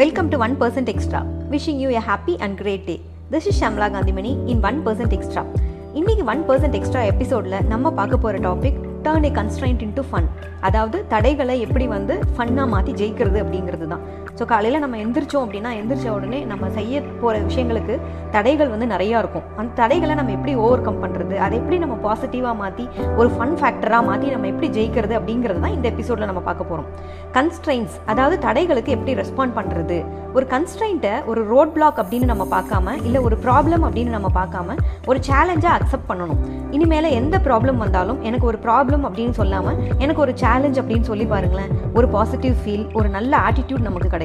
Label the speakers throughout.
Speaker 1: Welcome to 1% Extra. Wishing you a happy and great day. This is Shamla Gandhimani in 1% Extra. இன்னைக்கு one percent extra எபிசோடில் நம்ம பார்க்க போகிற topic turn a constraint into fun அதாவது தடைகளை எப்படி வந்து ஃபன்னாக மாற்றி ஜெயிக்கிறது அப்படிங்கிறது தான் ஸோ காலையில் நம்ம எந்திரிச்சோம் அப்படின்னா எந்திரிச்ச உடனே நம்ம செய்ய போகிற விஷயங்களுக்கு தடைகள் வந்து நிறையா இருக்கும். அந்த தடைகளை நம்ம எப்படி ஓவர் கம் பண்ணுறது அதை எப்படி நம்ம பாசிட்டிவாக மாற்றி ஒரு ஃபன் ஃபேக்டராக மாற்றி நம்ம எப்படி ஜெயிக்கிறது அப்படிங்கிறது தான் இந்த எபிசோடில் நம்ம பார்க்க போகிறோம் கன்ஸ்ட்ரைன்ஸ் அதாவது தடைகளுக்கு எப்படி ரெஸ்பாண்ட் பண்ணுறது ஒரு கன்ஸ்ட்ரெயின்ட்டை ஒரு ரோட் பிளாக் அப்படின்னு நம்ம பார்க்காம இல்லை ஒரு ப்ராப்ளம் அப்படின்னு நம்ம பார்க்காம ஒரு சேலஞ்சாக அக்செப்ட் பண்ணணும். இனிமேல் எந்த ப்ராப்ளம் வந்தாலும் எனக்கு ஒரு ப்ராப்ளம் அப்படின்னு சொல்லாமல் எனக்கு ஒரு சேலஞ்ச் அப்படின்னு சொல்லி பாருங்களேன். ஒரு பாசிட்டிவ் ஃபீல் ஒரு நல்ல ஆட்டிடியூட் நமக்கு கிடைக்கும்.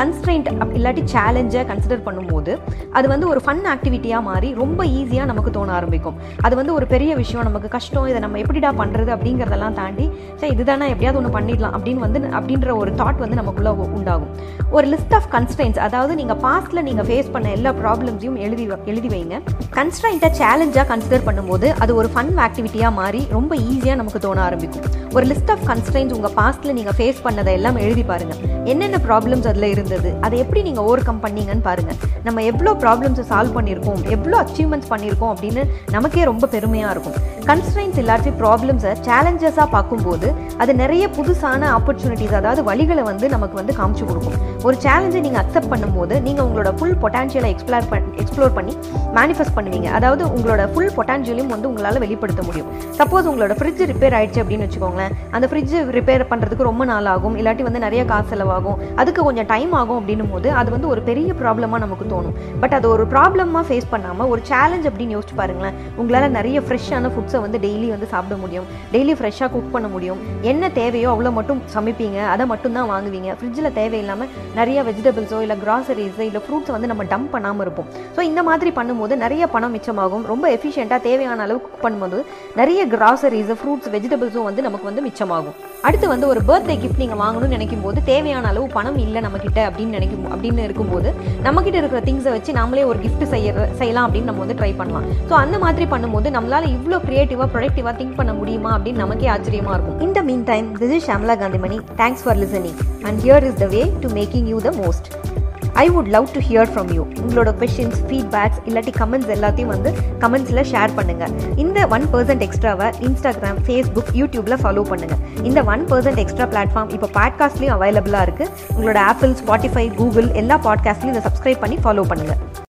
Speaker 1: கன்ஸ்ட்ரைண்ட் இல்லாட்டி சேலஞ்சை கன்சிடர் பண்ணும்போது அது வந்து ஒரு ஃபன் ஆக்டிவிட்டியாக மாறி ரொம்ப ஈஸியாக நமக்கு தோண ஆரம்பிக்கும். அது வந்து ஒரு பெரிய விஷயம் நமக்கு கஷ்டம் இதை நம்ம எப்படிடா பண்ணுறது அப்படிங்கிறதெல்லாம் தாண்டி சரி இதுதானே எப்படியாவது ஒன்று பண்ணிடலாம் அப்படின்னு வந்து அப்படின்ற ஒரு தாட் வந்து நமக்குள்ளே உண்டாகும். ஒரு லிஸ்ட் ஆஃப் கன்ஸ்ட்ரெயின்ஸ் அதாவது நீங்கள் பாஸ்ட்டில் நீங்கள் ஃபேஸ் பண்ண எல்லா ப்ராப்ளம்ஸையும் எழுதி எழுதி வைங்க. கன்ஸ்ட்ரெயின்ட்டை சேலஞ்சாக கன்சிடர் பண்ணும்போது அது ஒரு ஃபன் ஆக்டிவிட்டியாக மாறி ரொம்ப ஈஸியாக நமக்கு தோண ஆரம்பிக்கும். ஒரு லிஸ்ட் ஆஃப் கன்ஸ்ட்ரெயின்ஸ் உங்கள் பாஸ்ட்டில் நீங்கள் ஃபேஸ் பண்ணதை எல்லாம் எழுதி பாருங்கள் என்னென்ன ப்ராப்ளம் ப்ராப்ளம்ஸ் அதில் இருந்தது. அதை எப்படி நீங்கள் ஓவர் கம் பண்ணீங்கன்னு பாருங்கள் நம்ம எவ்வளோ ப்ராப்ளம்ஸை சால்வ் பண்ணியிருக்கோம் எவ்வளோ அச்சீவ்மெண்ட்ஸ் பண்ணியிருக்கோம் அப்படின்னு நமக்கே ரொம்ப பெருமையாக இருக்கும். கன்ஸ்ட்ரெயின்ஸ் இல்லாட்டி ப்ராப்ளம்ஸை சேலஞ்சஸாக பார்க்கும்போது அது நிறைய புதுசான ஆப்பர்ச்சுனிட்டிஸ் அதாவது வழிகளை வந்து நமக்கு வந்து காமிச்சு கொடுக்கும். ஒரு சேலஞ்சை நீங்கள் அக்செப்ட் பண்ணும்போது நீங்கள் உங்களோட ஃபுல் பொட்டான்ஷியலை எக்ஸ்ப்ளோர் பண்ணி எக்ஸ்ப்ளோர் பண்ணி மேனிஃபெஸ்ட் பண்ணுவீங்க. அதாவது உங்களோட ஃபுல் பொட்டான்ஷியலையும் வந்து உங்களால் வெளிப்படுத்த முடியும். சப்போஸ் உங்களோட ஃப்ரிட்ஜ் ரிப்பேர் ஆயிடுச்சு அப்படின்னு வச்சுக்கோங்களேன். அந்த ஃப்ரிட்ஜ் ரிப்பேர் பண்ணுறதுக்கு ரொம்ப நாள் ஆகும் இல்லாட்டி வந்து நிறைய காசு செலவாகும். அதுக்கு கொஞ்சம் டைம் ஆகும் அப்படின்னும் போது அது வந்து ஒரு பெரிய ப்ராப்ளமாக நமக்கு தோணும். பட் அது ஒரு ப்ராப்ளமாக ஃபேஸ் பண்ணாமல் ஒரு சேலஞ்ச் அப்படின்னு யோசிச்சு பாருங்களேன். உங்களால் நிறைய ஃப்ரெஷ்ஷான ஃபுட்ஸை வந்து டெய்லி வந்து சாப்பிட முடியும். டெய்லி ஃப்ரெஷ்ஷாக குக் பண்ண முடியும். என்ன தேவையோ அவ்வளோ மட்டும் சமைப்பீங்க. அதை மட்டும் தான் வாங்குவீங்க. ஃப்ரிட்ஜில் தேவையில்லாமல் நிறைய வெஜிடபிள்ஸோ இல்லை கிராசரிஸோ இல்லை ஃப்ரூட்ஸை வந்து நம்ம டம்ப் பண்ணாமல் இருப்போம். ஸோ இந்த மாதிரி பண்ணும்போது நிறைய பணம் மிச்சமாகும். ரொம்ப எஃபிஷியண்ட்டாக தேவையான அளவு குக் பண்ணும்போது நிறைய கிராசரிஸ் ஃப்ரூட்ஸ் வெஜிடபிள்ஸும் வந்து நமக்கு வந்து மிச்சமாகும். அடுத்து வந்து ஒரு பர்த்டே கிஃப்ட் நீங்கள் வாங்கணும்னு நினைக்கும் போது தேவையான அளவு பணம் இல்லை நம்மக்கிட்ட அப்படின்னு நினைக்கும் அப்படின்னு இருக்கும்போது நம்மக்கிட்ட இருக்கிற திங்ஸை வச்சு நாமளே ஒரு கிஃப்ட் செய்ய செய்யலாம் அப்படின்னு நம்ம வந்து ட்ரை பண்ணலாம். ஸோ அந்த மாதிரி பண்ணும்போது நம்மளால இவ்வளோ கிரியேட்டிவாக ப்ரொடக்டிவாக திங்க் பண்ண முடியுமா அப்படின்னு நமக்கே ஆச்சரியமா இருக்கும். இந்த meantime this is Shamla Kanthimani thanks for listening and here is the way to making you the most I would love to hear from you உங்களோட கொஷின்ஸ் ஃபீட்பேக்ஸ் இல்லாட்டி கமெண்ட்ஸ் எல்லாத்தையும் வந்து கமெண்ட்ஸில் ஷேர் பண்ணுங்கள் இந்த ஒன் பர்சன்ட் எக்ஸ்ட்ராவை Instagram Facebook யூடியூப்பில் follow பண்ணுங்கள் இந்த ஒன் பர்சன்ட் எக்ஸ்ட்ரா பிளாட்ஃபார்ம் இப்போ பாட்காஸ்ட்லேயும் அவைலபிளாக இருக்குது உங்களோட ஆப்பிள் ஸ்பாட்டிஃபை கூகுள் எல்லா பாட்காஸ்ட்லையும் இதை சப்ஸ்கிரைப் பண்ணி ஃபாலோ பண்ணுங்கள்